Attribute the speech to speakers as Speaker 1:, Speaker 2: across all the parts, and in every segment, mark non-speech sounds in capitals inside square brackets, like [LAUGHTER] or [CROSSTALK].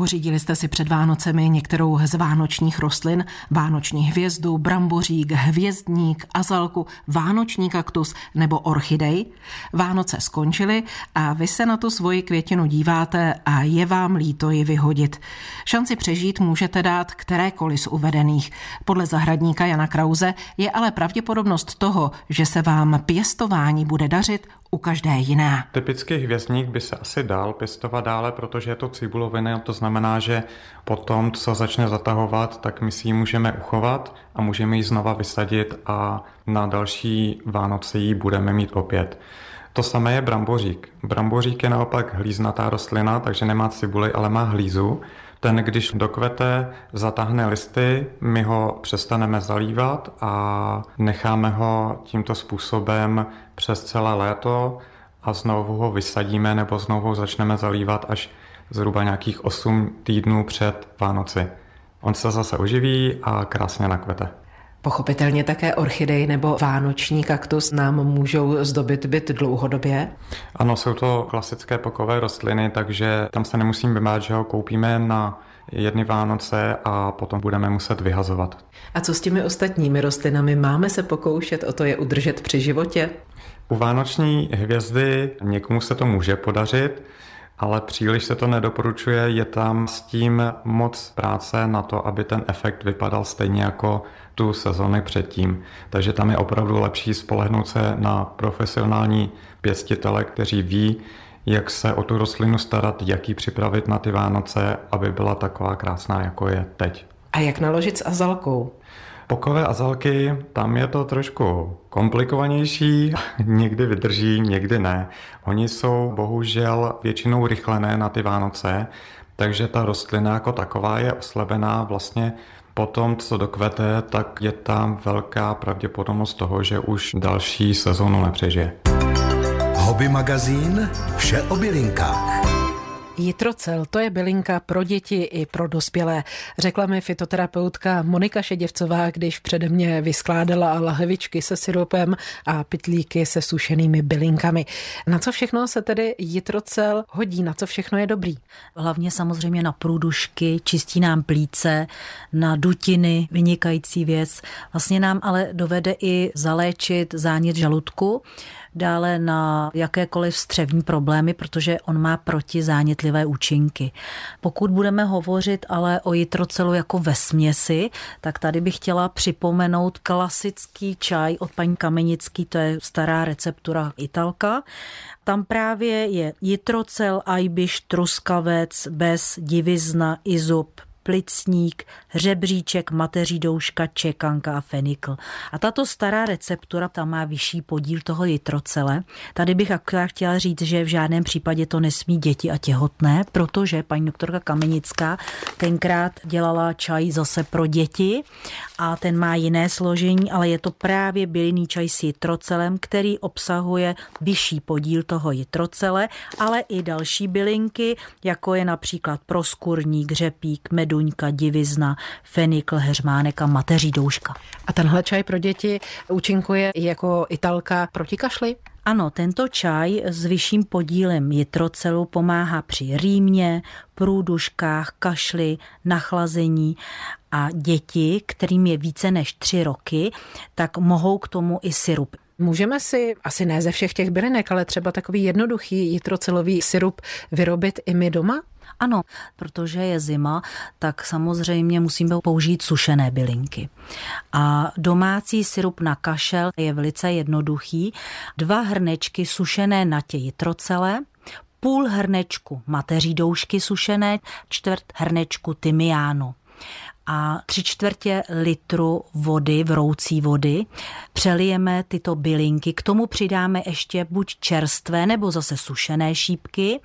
Speaker 1: Pořídili jste si před Vánocemi některou z vánočních rostlin, vánoční hvězdu, brambořík, hvězdník, azalku, vánoční kaktus nebo orchidej. Vánoce skončily a vy se na tu svoji květinu díváte a je vám líto ji vyhodit. Šanci přežít můžete dát kterékoliv z uvedených. Podle zahradníka Jana Krause je ale pravděpodobnost toho, že se vám pěstování bude dařit, u každé jiné.
Speaker 2: Typický hvězdník by se asi dál pěstovat dále, protože je to cibulovina, to znamená, že potom, co začne zatahovat, tak my si ji můžeme uchovat a můžeme ji znova vysadit a na další Vánoce ji budeme mít opět. To samé je brambořík. Brambořík je naopak hlíznatá rostlina, takže nemá cibuli, ale má hlízu. Ten, když dokvete, zatáhne listy, my ho přestaneme zalívat a necháme ho tímto způsobem přes celé léto a znovu ho vysadíme nebo znovu začneme zalívat až zhruba nějakých 8 týdnů před Vánoci. On se zase oživí a krásně nakvete.
Speaker 1: Pochopitelně také orchidej nebo vánoční kaktus nám můžou zdobit byt dlouhodobě?
Speaker 2: Ano, jsou to klasické pokové rostliny, takže tam se nemusíme bát, že ho koupíme na jedny Vánoce a potom budeme muset vyhazovat.
Speaker 1: A co s těmi ostatními rostlinami? Máme se pokoušet o to je udržet při životě?
Speaker 2: U vánoční hvězdy někomu se to může podařit, ale příliš se to nedoporučuje, je tam s tím moc práce na to, aby ten efekt vypadal stejně jako tu sezony předtím. Takže tam je opravdu lepší spolehnout se na profesionální pěstitele, kteří ví, jak se o tu rostlinu starat, jak ji připravit na ty Vánoce, aby byla taková krásná, jako je teď.
Speaker 1: A jak naložit s azalkou?
Speaker 2: Pokové azalky, tam je to trošku komplikovanější, [LAUGHS] někdy vydrží, někdy ne. Oni jsou bohužel většinou rychlené na ty Vánoce, takže ta rostlina jako taková je oslabená vlastně Potom, co dokvete, tak je tam velká pravděpodobnost toho, že už další sezónu nepřežije.
Speaker 3: Hobby magazín Vše o bylinkách.
Speaker 1: Jitrocel, to je bylinka pro děti i pro dospělé, řekla mi fitoterapeutka Monika Šeděvcová, když přede mě vyskládala lahvičky se syropem a pitlíky se sušenými bylinkami. Na co všechno se tedy jitrocel hodí, na co všechno je dobrý?
Speaker 4: Hlavně samozřejmě na průdušky, čistí nám plíce, na dutiny, vynikající věc. Vlastně nám ale dovede i zaléčit zánět žaludku, dále na jakékoliv střevní problémy, protože on má protizánětlivé účinky. Pokud budeme hovořit ale o jitrocelu jako ve směsi, tak tady bych chtěla připomenout klasický čaj od paní Kamenický, to je stará receptura Italka. Tam právě je jitrocel, ajbiš, truskavec, bez, divizna, izop, plicník, hřebříček, mateří douška, čekanka a fenikl. A tato stará receptura tam má vyšší podíl toho jitrocele. Tady bych akorát chtěla říct, že v žádném případě to nesmí děti a těhotné, protože paní doktorka Kamenická tenkrát dělala čaj zase pro děti a ten má jiné složení, ale je to právě bylinný čaj s jitrocelem, který obsahuje vyšší podíl toho jitrocele, ale i další bylinky, jako je například proskurník, řepík, meduňka, divizna, fenikl, heřmánek a mateří douška.
Speaker 1: A tenhle čaj pro děti účinkuje jako italka proti kašli?
Speaker 4: Ano, tento čaj s vyšším podílem jitrocelu pomáhá při rýmě, průduškách, kašli, nachlazení a děti, kterým je více než tři roky, tak mohou k tomu i syrup.
Speaker 1: Můžeme si, asi ne ze všech těch bylinek, ale třeba takový jednoduchý jitrocelový syrup vyrobit i my doma?
Speaker 4: Ano, protože je zima, tak samozřejmě musíme použít sušené bylinky. A domácí syrup na kašel je velice jednoduchý. Dva hrnečky sušené natě jitrocele, půl hrnečku mateří doušky sušené, čtvrt hrnečku tymiánu a tři čtvrtě litru vody, vroucí vody. Přelijeme tyto bylinky, k tomu přidáme ještě buď čerstvé nebo zase sušené šípky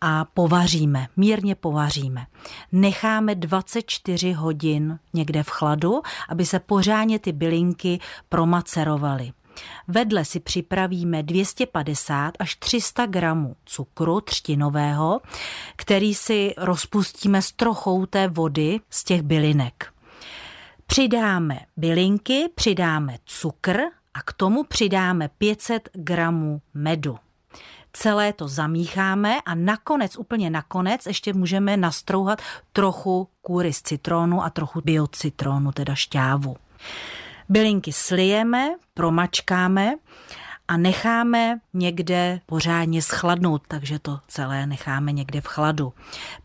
Speaker 4: a povaříme, mírně povaříme. Necháme 24 hodin někde v chladu, aby se pořádně ty bylinky promacerovaly. Vedle si připravíme 250 až 300 gramů cukru třtinového, který si rozpustíme s trochou té vody z těch bylinek. Přidáme bylinky, přidáme cukr a k tomu přidáme 500 gramů medu. celé to zamícháme a nakonec, úplně nakonec, ještě můžeme nastrouhat trochu kůry z citronu a trochu biocitronu, teda šťávu. Bylinky slijeme, promačkáme a necháme někde pořádně schladnout, takže to celé necháme někde v chladu.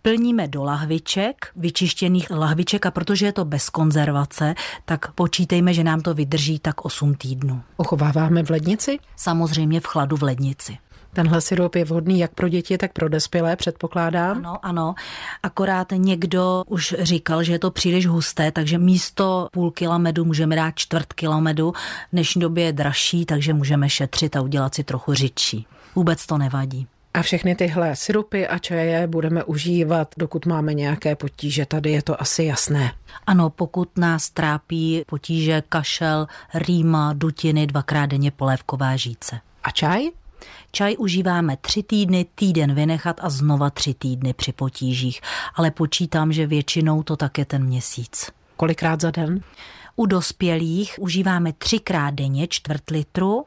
Speaker 4: Plníme do lahviček, vyčištěných lahviček a protože je to bez konzervace, tak počítejme, že nám to vydrží tak 8 týdnů.
Speaker 1: Uchováváme v lednici?
Speaker 4: Samozřejmě v chladu v lednici.
Speaker 1: Tenhle syrup je vhodný jak pro děti, tak pro dospělé, předpokládám.
Speaker 4: Ano, ano. Akorát někdo už říkal, že je to příliš husté, takže místo půl kila medu můžeme dát čtvrt kila medu. V dnešní době je dražší, takže můžeme šetřit a udělat si trochu řidší. Vůbec to nevadí.
Speaker 1: A všechny tyhle syrupy a čaje budeme užívat, dokud máme nějaké potíže. Tady je to asi jasné.
Speaker 4: Ano, pokud nás trápí potíže kašel, rýma, dutiny, dvakrát denně polévková žíce.
Speaker 1: A čaj?
Speaker 4: Čaj užíváme tři týdny, týden vynechat a znova tři týdny při potížích, ale počítám, že většinou to také ten měsíc.
Speaker 1: Kolikrát za den?
Speaker 4: U dospělých užíváme třikrát denně čtvrt litru.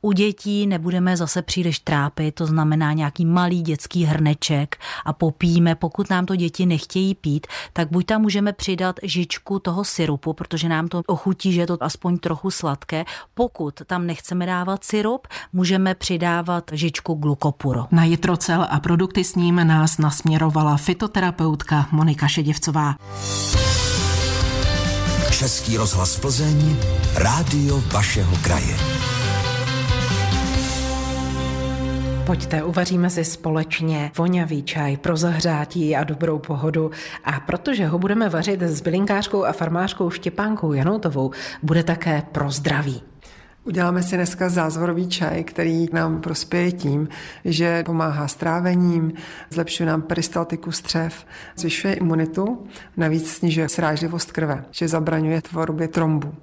Speaker 4: U dětí nebudeme zase příliš trápit, to znamená nějaký malý dětský hrneček a popijeme. Pokud nám to děti nechtějí pít, tak buď tam můžeme přidat žičku toho syrupu, protože nám to ochutí, že je to aspoň trochu sladké. Pokud tam nechceme dávat syrup, můžeme přidávat žičku glukopuro.
Speaker 1: Na jitrocel a produkty s ním nás nasměrovala fitoterapeutka Monika Šedivcová.
Speaker 3: Český rozhlas Plzeň, rádio vašeho kraje.
Speaker 1: Pojďte, uvaříme si společně voňavý čaj pro zahřátí a dobrou pohodu. A protože ho budeme vařit s bylinkářkou a farmářkou Štěpánkou Janoutovou, bude také pro zdraví.
Speaker 5: Uděláme si dneska zázvorový čaj, který nám prospěje tím, že pomáhá s trávením, zlepšuje nám peristaltiku střev, zvyšuje imunitu, navíc snižuje srážlivost krve, že zabraňuje tvorbě trombu.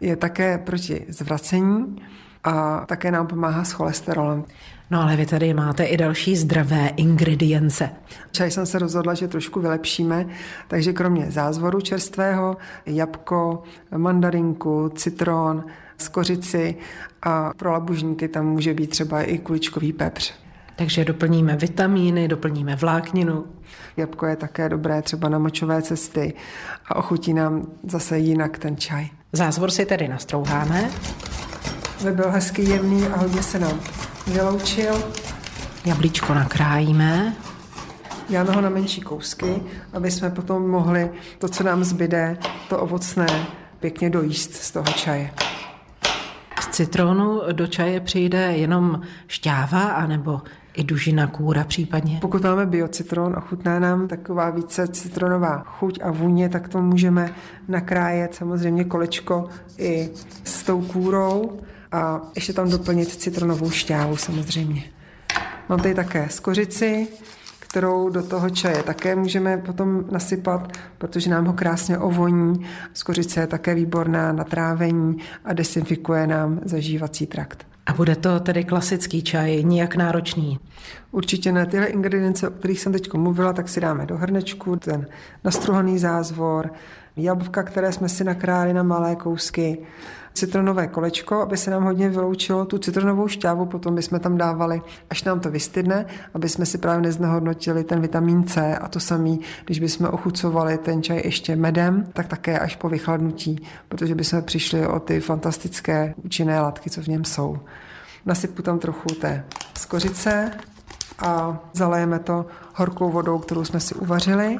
Speaker 5: Je také proti zvracení a také nám pomáhá s cholesterolem.
Speaker 1: No ale vy tady máte i další zdravé ingredience.
Speaker 5: Čaj jsem se rozhodla, že trošku vylepšíme, takže kromě zázvoru čerstvého, jabko, mandarinku, citron, skořici a pro labužníky tam může být třeba i kuličkový pepř.
Speaker 1: Takže doplníme vitamíny, doplníme vlákninu.
Speaker 5: Jabko je také dobré třeba na močové cesty a ochutí nám zase jinak ten čaj.
Speaker 1: Zázvor si tedy nastrouháme.
Speaker 5: Aby byl hezký, jemný a hodně se nám vyloučil.
Speaker 1: Jablíčko nakrájíme.
Speaker 5: Dáme ho na menší kousky, aby jsme potom mohli to, co nám zbyde, to ovocné, pěkně dojíst z toho čaje.
Speaker 1: Z citronu do čaje přijde jenom šťáva anebo i dužina kůra případně.
Speaker 5: Pokud máme biocitron a chutná nám taková více citronová chuť a vůně, tak to můžeme nakrájet samozřejmě kolečko i s tou kůrou a ještě tam doplnit citronovou šťávu samozřejmě. Mám tady také skořici, kterou do toho čaje také můžeme potom nasypat, protože nám ho krásně ovoní. Skořice je také výborná na trávení a desinfikuje nám zažívací trakt.
Speaker 1: A bude to tedy klasický čaj, nijak náročný?
Speaker 5: Určitě ne. Tyhle ingredience, o kterých jsem teď mluvila, tak si dáme do hrnečku, ten nastruhaný zázvor, jablka, které jsme si nakráli na malé kousky, citronové kolečko, aby se nám hodně vyloučilo tu citronovou šťávu, potom bychom tam dávali, až nám to vystydne, aby jsme si právě neznehodnotili ten vitamin C a to samý, když bychom ochucovali ten čaj ještě medem, tak také až po vychladnutí, protože bychom přišli o ty fantastické účinné látky, co v něm jsou. Nasypu tam trochu té skořice a zalejeme to horkou vodou, kterou jsme si uvařili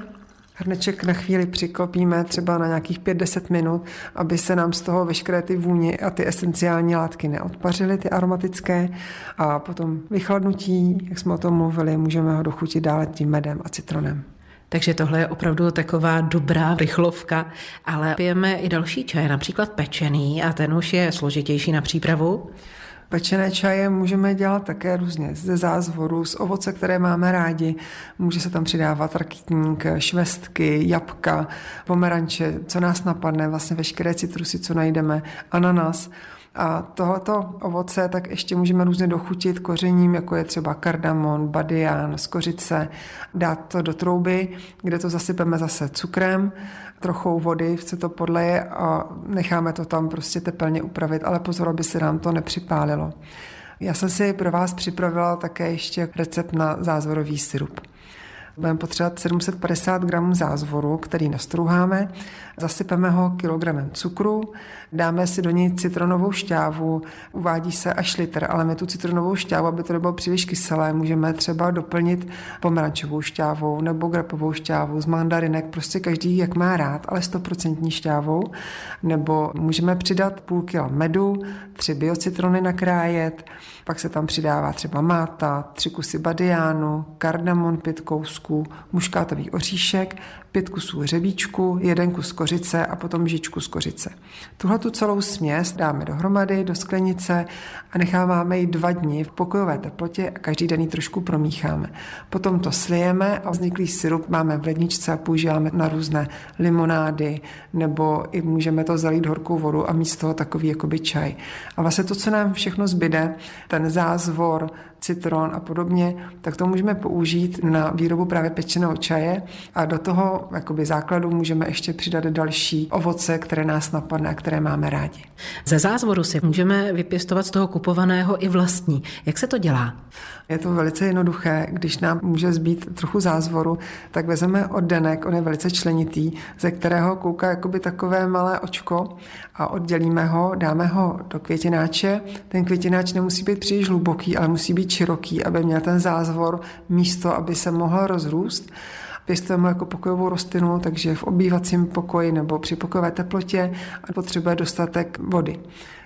Speaker 5: Hrneček na chvíli přiklopíme třeba na nějakých 5-10 minut, aby se nám z toho veškeré ty vůně a ty esenciální látky neodpařily, ty aromatické. A potom vychladnutí, jak jsme o tom mluvili, můžeme ho dochutit dále tím medem a citronem.
Speaker 1: Takže tohle je opravdu taková dobrá rychlovka, ale pijeme i další čaj, například pečený a ten už je složitější na přípravu.
Speaker 5: Pečené čaje můžeme dělat také různě ze zázvoru, z ovoce, které máme rádi. Může se tam přidávat rakitník, švestky, jabka, pomeranče, co nás napadne, vlastně veškeré citrusy, co najdeme, ananas. A tohoto ovoce tak ještě můžeme různě dochutit kořením, jako je třeba kardamon, badian, skořice, dát to do trouby, kde to zasypeme zase cukrem, trochou vody, se to podleje a necháme to tam prostě tepelně upravit, ale pozor, aby se nám to nepřipálilo. Já jsem si pro vás připravila také ještě recept na zázvorový syrup. Budeme potřebovat 750 gramů zázvoru, který nastruháme, zasypeme ho kilogramem cukru, dáme si do něj citronovou šťávu, uvádí se až litr, ale my tu citronovou šťávu, aby to nebylo příliš kyselé, můžeme třeba doplnit pomerančovou šťávou nebo grapovou šťávou z mandarinek, prostě každý jak má rád, ale 100% šťávou, nebo můžeme přidat půl kila medu, tři biocitrony nakrájet, pak se tam přidává třeba máta, tři kusy badiánu, kardamon pět kousků, muškátový oříšek, pět kusů hřebíčku, jeden kus kořice a potom žičku z kořice. Tuhle tu celou směs dáme dohromady do sklenice a necháváme ji dva dny v pokojové teplotě a každý den ji trošku promícháme. Potom to slijeme a vzniklý syrup máme v ledničce a používáme na různé limonády nebo i můžeme to zalít horkou vodu a místo toho takový jakoby čaj. A vlastně to, co nám všechno zbyde, ten zázvor, citron a podobně, tak to můžeme použít na výrobu právě pečeného čaje a do toho jakoby základu můžeme ještě přidat další ovoce, které nás napadne a které máme rádi.
Speaker 1: Ze zázvoru si můžeme vypěstovat z toho kupovaného i vlastní. Jak se to dělá?
Speaker 5: Je to velice jednoduché, když nám může zbýt trochu zázvoru, tak vezmeme oddenek, on je velice členitý, ze kterého kouká jakoby takové malé očko a oddělíme ho, dáme ho do květináče. Ten květináč nemusí být příliš hluboký, ale musí být široký, aby měl ten zázvor místo, aby se mohl rozrůst pěstujeme jako pokojovou rostlinu, takže v obývacím pokoji nebo při pokojové teplotě a potřebuje dostatek vody.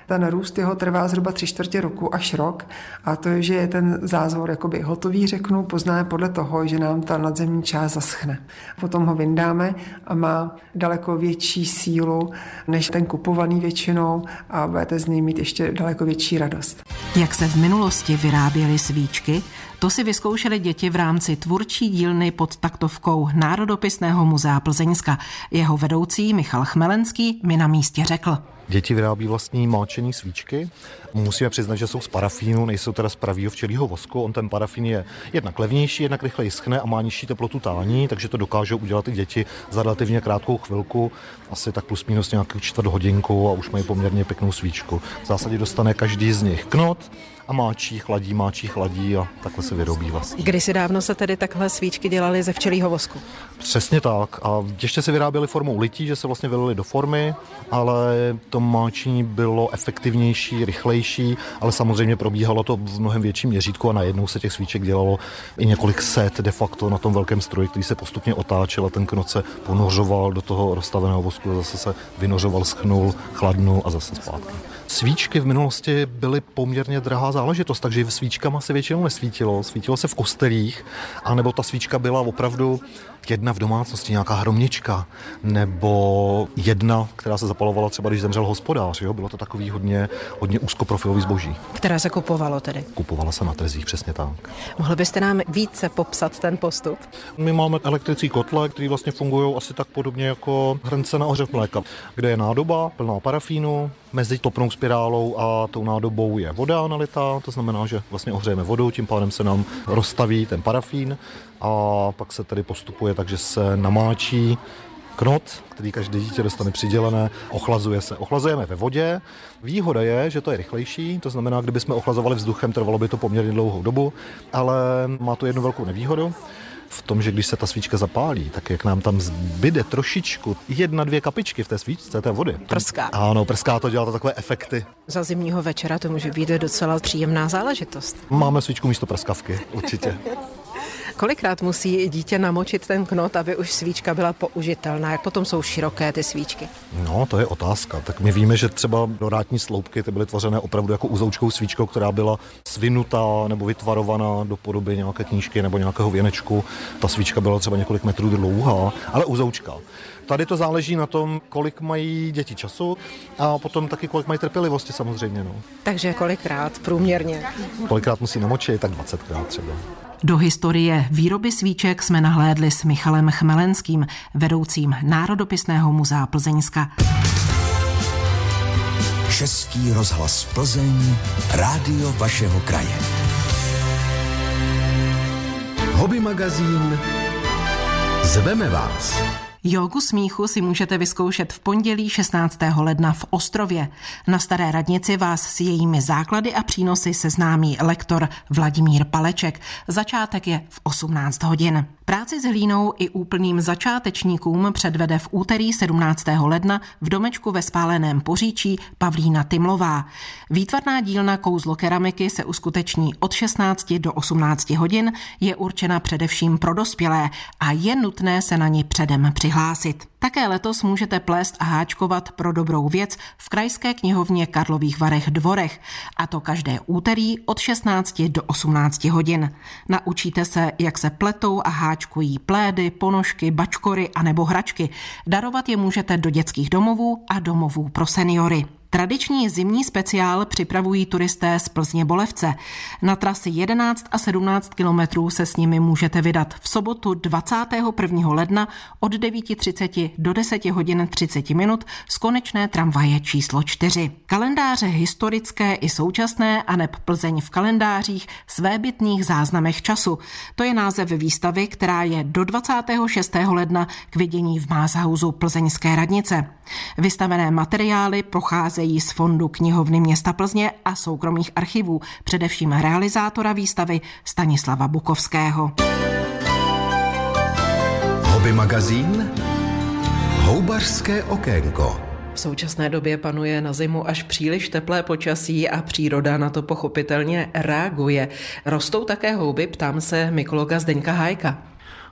Speaker 5: Ten růst jeho trvá zhruba tři čtvrtě roku až rok a to je, že je ten zázvor jakoby hotový, řeknu, poznáme podle toho, že nám ta nadzemní část zaschne. Potom ho vyndáme a má daleko větší sílu než ten kupovaný většinou a budete z něj mít ještě daleko větší radost.
Speaker 1: Jak se v minulosti vyráběly svíčky, to si vyzkoušeli děti v rámci tvůrčí dílny pod taktovkou Národopisného muzea Plzeňska. Jeho vedoucí Michal Chmelenský mi na místě řekl.
Speaker 6: Děti vyrábí vlastní máčení svíčky. Musíme přiznat, že jsou z parafínu, nejsou teda z pravýho včelího vosku. On ten parafín je jednak levnější, jednak rychleji schne a má nižší teplotu tání, takže to dokážou udělat i děti za relativně krátkou chvilku, asi tak plus minus nějakou čtvrt hodinku a už mají poměrně pěknou svíčku. V zásadě dostane každý z nich knot, a máčí, chladí, máčí, chladí a takhle se vyrobí vlastně.
Speaker 1: Kdysi dávno se tedy takhle svíčky dělaly ze včelího vosku?
Speaker 6: Přesně tak. A ještě se vyráběly formou lití, že se vlastně vylily do formy, ale to máčení bylo efektivnější, rychlejší, ale samozřejmě probíhalo to v mnohem větším měřítku a najednou se těch svíček dělalo i několik set de facto na tom velkém stroji, který se postupně otáčel a ten knot se ponořoval do toho rozstaveného vosku a zase se vynořoval, schnul, chladnul a zase zpátky. Svíčky v minulosti byly poměrně drahá záležitost, takže svíčkama se většinou nesvítilo. Svítilo se v kostelích, anebo ta svíčka byla opravdu jedna v domácnosti, nějaká hromnička, nebo jedna, která se zapalovala třeba, když zemřel hospodář. Jo? Bylo to takový hodně, hodně úzkoprofilový zboží.
Speaker 1: Které se kupovalo tedy?
Speaker 6: Kupovala se na trzích, přesně tak.
Speaker 1: Mohl byste nám více popsat ten postup?
Speaker 6: My máme elektrický kotle, který vlastně fungují asi tak podobně jako hrnce na ohřev mléka, kde je nádoba plná parafínu, mezi topnou spirálou a tou nádobou je voda nalitá, to znamená, že vlastně ohřejeme vodou, tím pádem se nám rozstaví ten parafín a pak se tedy postupuje takže se namáčí knot, který každé dítě dostane přidělené, ochlazuje se. Ochlazujeme ve vodě. Výhoda je, že to je rychlejší, to znamená, kdybychom ochlazovali vzduchem, trvalo by to poměrně dlouhou dobu, ale má to jednu velkou nevýhodu v tom, že když se ta svíčka zapálí, tak jak nám tam zbyde trošičku, jedna, dvě kapičky v té svíčce té vody.
Speaker 1: Prská.
Speaker 6: Ano, prská to dělá to takové efekty.
Speaker 1: Za zimního večera to může být docela příjemná záležitost.
Speaker 6: Máme svíčku místo prskavky, určitě. [LAUGHS]
Speaker 1: Kolikrát musí dítě namočit ten knot, aby už svíčka byla použitelná? Jak potom jsou široké ty svíčky?
Speaker 6: No, to je otázka. Tak my víme, že třeba dorátní sloupky ty byly tvořené opravdu jako uzoučkou svíčkou, která byla svinutá nebo vytvarovaná do podoby nějaké knížky nebo nějakého věnečku. Ta svíčka byla třeba několik metrů dlouhá, ale uzoučka. Tady to záleží na tom, kolik mají děti času a potom taky kolik mají trpělivosti samozřejmě. No.
Speaker 1: Takže kolikrát průměrně?
Speaker 6: Kolikrát musí namočit, tak 20krát třeba.
Speaker 1: Do historie výroby svíček jsme nahlédli s Michalem Chmelenským, vedoucím Národopisného muzea Plzeňska.
Speaker 3: Český rozhlas Plzeň, rádio vašeho kraje. Hobby magazín Zveme vás.
Speaker 1: Jogu smíchu si můžete vyzkoušet v pondělí 16. ledna v Ostrově. Na Staré radnici vás s jejími základy a přínosy seznámí lektor Vladimír Paleček. Začátek je v 18 hodin. Práci s hlínou i úplným začátečníkům předvede v úterý 17. ledna v domečku ve spáleném Poříčí Pavlína Timlová. Výtvarná dílna kouzlo keramiky se uskuteční od 16 do 18 hodin, je určena především pro dospělé a je nutné se na ní předem přihlásit. Také letos můžete plést a háčkovat pro dobrou věc v Krajské knihovně Karlových Varech Dvorech, a to každé úterý od 16 do 18 hodin. Naučíte se, jak se pletou a háčkují plédy, ponožky, bačkory a nebo hračky. Darovat je můžete do dětských domovů a domovů pro seniory. Tradiční zimní speciál připravují turisté z Plzně Bolevce. Na trasy 11 a 17 kilometrů se s nimi můžete vydat v sobotu 21. ledna od 9.30 do 10 hodin 30 minut z konečné tramvaje číslo 4. Kalendáře historické i současné a neb Plzeň v kalendářích svébytných záznamech času. To je název výstavy, která je do 26. ledna k vidění v Mázhausu Plzeňské radnice. Vystavené materiály pocházejí z fondu knihovny města Plzně a soukromých archivů, především realizátora výstavy Stanislava Bukovského.
Speaker 3: Hobby magazín Houbařské okénko.
Speaker 1: V současné době panuje na zimu až příliš teplé počasí a příroda na to pochopitelně reaguje. Rostou také houby, ptám se mykologa Zdeňka Hájka.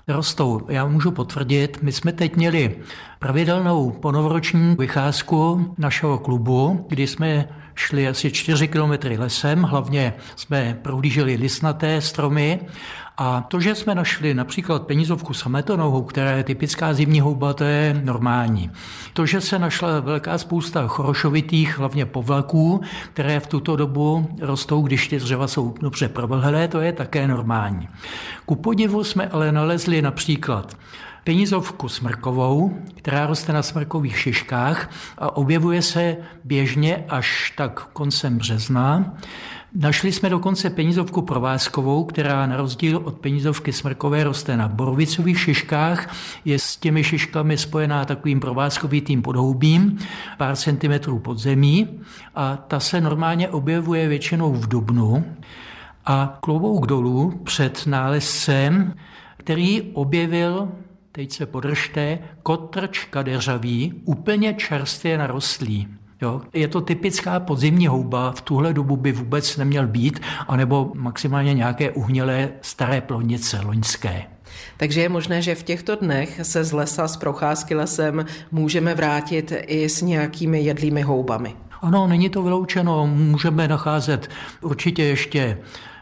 Speaker 7: Rostou. Já můžu potvrdit, my jsme teď měli pravidelnou ponovoroční vycházku našeho klubu, kdy jsme šli asi 4 kilometry lesem, hlavně jsme prohlíželi lisnaté stromy a to, že jsme našli například penízovku sametonovou, která je typická zimní houba, to je normální. To, že se našla velká spousta chorošovitých, hlavně povlaků, které v tuto dobu rostou, když ty dřeva jsou dobře provlhlé, to je také normální. Ku podivu jsme ale nalezli například penízovku smrkovou, která roste na smrkových šiškách a objevuje se běžně až tak koncem března. Našli jsme dokonce penízovku provázkovou, která na rozdíl od penízovky smrkové roste na borovicových šiškách, je s těmi šiškami spojená takovým provázkovitým podhoubím, pár centimetrů pod zemí a ta se normálně objevuje většinou v dubnu. A klobouk dolů před nálezcem, který objevil teď se podržte, kotrč kadeřavý, úplně čerstvě narostlý. Jo? Je to typická podzimní houba, v tuhle dobu by vůbec neměl být, anebo maximálně nějaké uhnělé staré plonice loňské.
Speaker 1: Takže je možné, že v těchto dnech se z lesa, z procházky lesem můžeme vrátit i s nějakými jedlými houbami.
Speaker 7: Ano, není to vyloučeno. Můžeme nacházet určitě ještě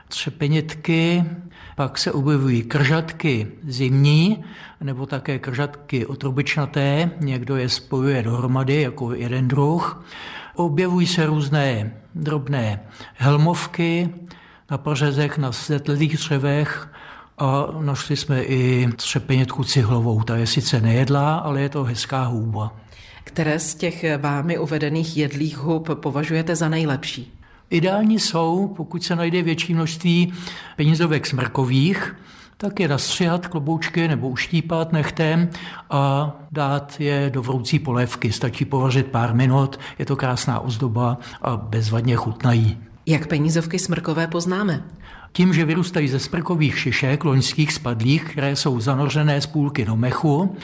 Speaker 7: třepenitky, pak se objevují kržatky zimní, nebo také kržatky otrubičnaté, někdo je spojuje dohromady jako jeden druh. Objevují se různé drobné helmovky na pořezech, na světlých dřevech, a našli jsme i třepenitku cihlovou. Ta je sice nejedlá, ale je to hezká hůba.
Speaker 1: Které z těch vámi uvedených jedlých hub považujete za nejlepší?
Speaker 7: Ideální jsou, pokud se najde větší množství penízovek smrkových, tak je nastřihat kloboučky nebo uštípat nechtem a dát je do vroucí polévky. Stačí povařit pár minut, je to krásná ozdoba a bezvadně chutnají.
Speaker 1: Jak penízovky smrkové poznáme?
Speaker 7: Tím, že vyrůstají ze smrkových šišek, loňských spadlých, které jsou zanořené z půlky do mechu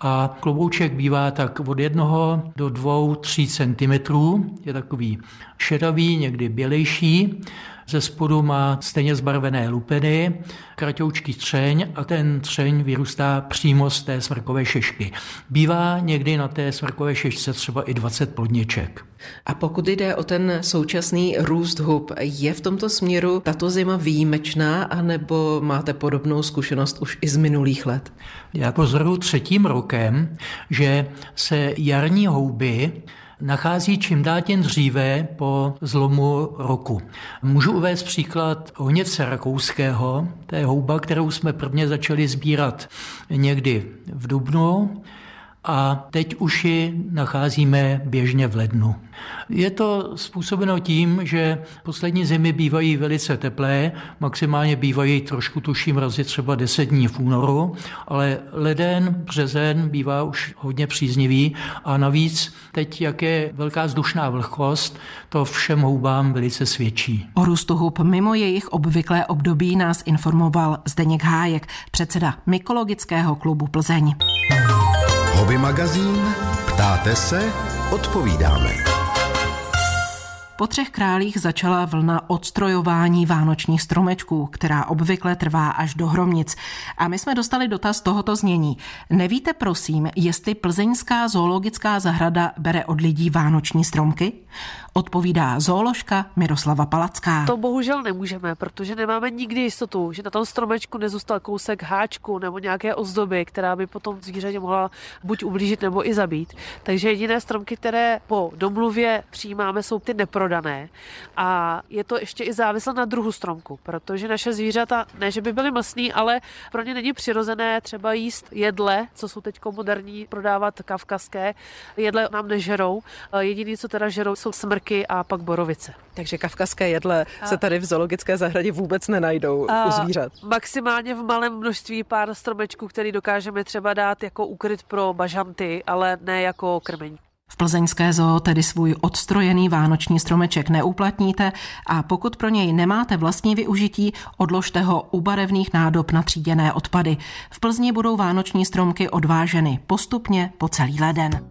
Speaker 7: a klobouček bývá tak od jednoho do dvou, tří centimetrů, je takový šedavý, někdy bělejší ze spodu má stejně zbarvené lupeny, kratoučký třeň a ten třeň vyrůstá přímo z té smrkové šešky. Bývá někdy na té smrkové šešce třeba i 20 plodněček.
Speaker 1: A pokud jde o ten současný růst hub, je v tomto směru tato zima výjimečná, anebo máte podobnou zkušenost už i z minulých let?
Speaker 7: Já pozoruju třetím rokem, že se jarní houby nachází čím dál tím dříve po zlomu roku. Můžu uvést příklad honěce rakouského, to je houba, kterou jsme prvně začali sbírat někdy v Dubnu a teď už ji nacházíme běžně v lednu. Je to způsobeno tím, že poslední zimy bývají velice teplé, maximálně bývají trošku tuší mrazy třeba 10 dní v únoru, ale leden, březen bývá už hodně příznivý a navíc teď, jak je velká vzdušná vlhkost, to všem houbám velice svědčí.
Speaker 1: O růstu hub mimo jejich obvyklé období nás informoval Zdeněk Hájek, předseda Mykologického klubu Plzeň.
Speaker 3: Hobby magazín Ptáte se? Odpovídáme.
Speaker 1: Po třech králích začala vlna odstrojování vánočních stromečků, která obvykle trvá až do hromnic. A my jsme dostali dotaz tohoto znění. Nevíte prosím, jestli plzeňská zoologická zahrada bere od lidí vánoční stromky? Odpovídá zooložka Miroslava Palacká.
Speaker 8: To bohužel nemůžeme, protože nemáme nikdy jistotu, že na tom stromečku nezůstal kousek háčku nebo nějaké ozdoby, která by potom zvířatě mohla buď ublížit nebo i zabít. Takže jediné stromky, které po domluvě přijímáme, jsou ty neprodané. A je to ještě i závislé na druhu stromku, protože naše zvířata, ne že by byly mlsný, ale pro ně není přirozené třeba jíst jedle, co jsou teď moderní, prodávat kavkazské. Jedle nám nežerou. Jediný, co teda žerou, jsou smrky a pak borovice.
Speaker 9: Takže kavkazské jedle a... se tady v zoologické zahradě vůbec nenajdou a... u zvířat.
Speaker 8: Maximálně v malém množství pár stromečků, který dokážeme třeba dát jako ukryt pro bažanty, ale ne jako krmení.
Speaker 1: V plzeňské zoo tedy svůj odstrojený vánoční stromeček neuplatníte a pokud pro něj nemáte vlastní využití, odložte ho u barevných nádob na tříděné odpady. V Plzni budou vánoční stromky odváženy postupně po celý leden.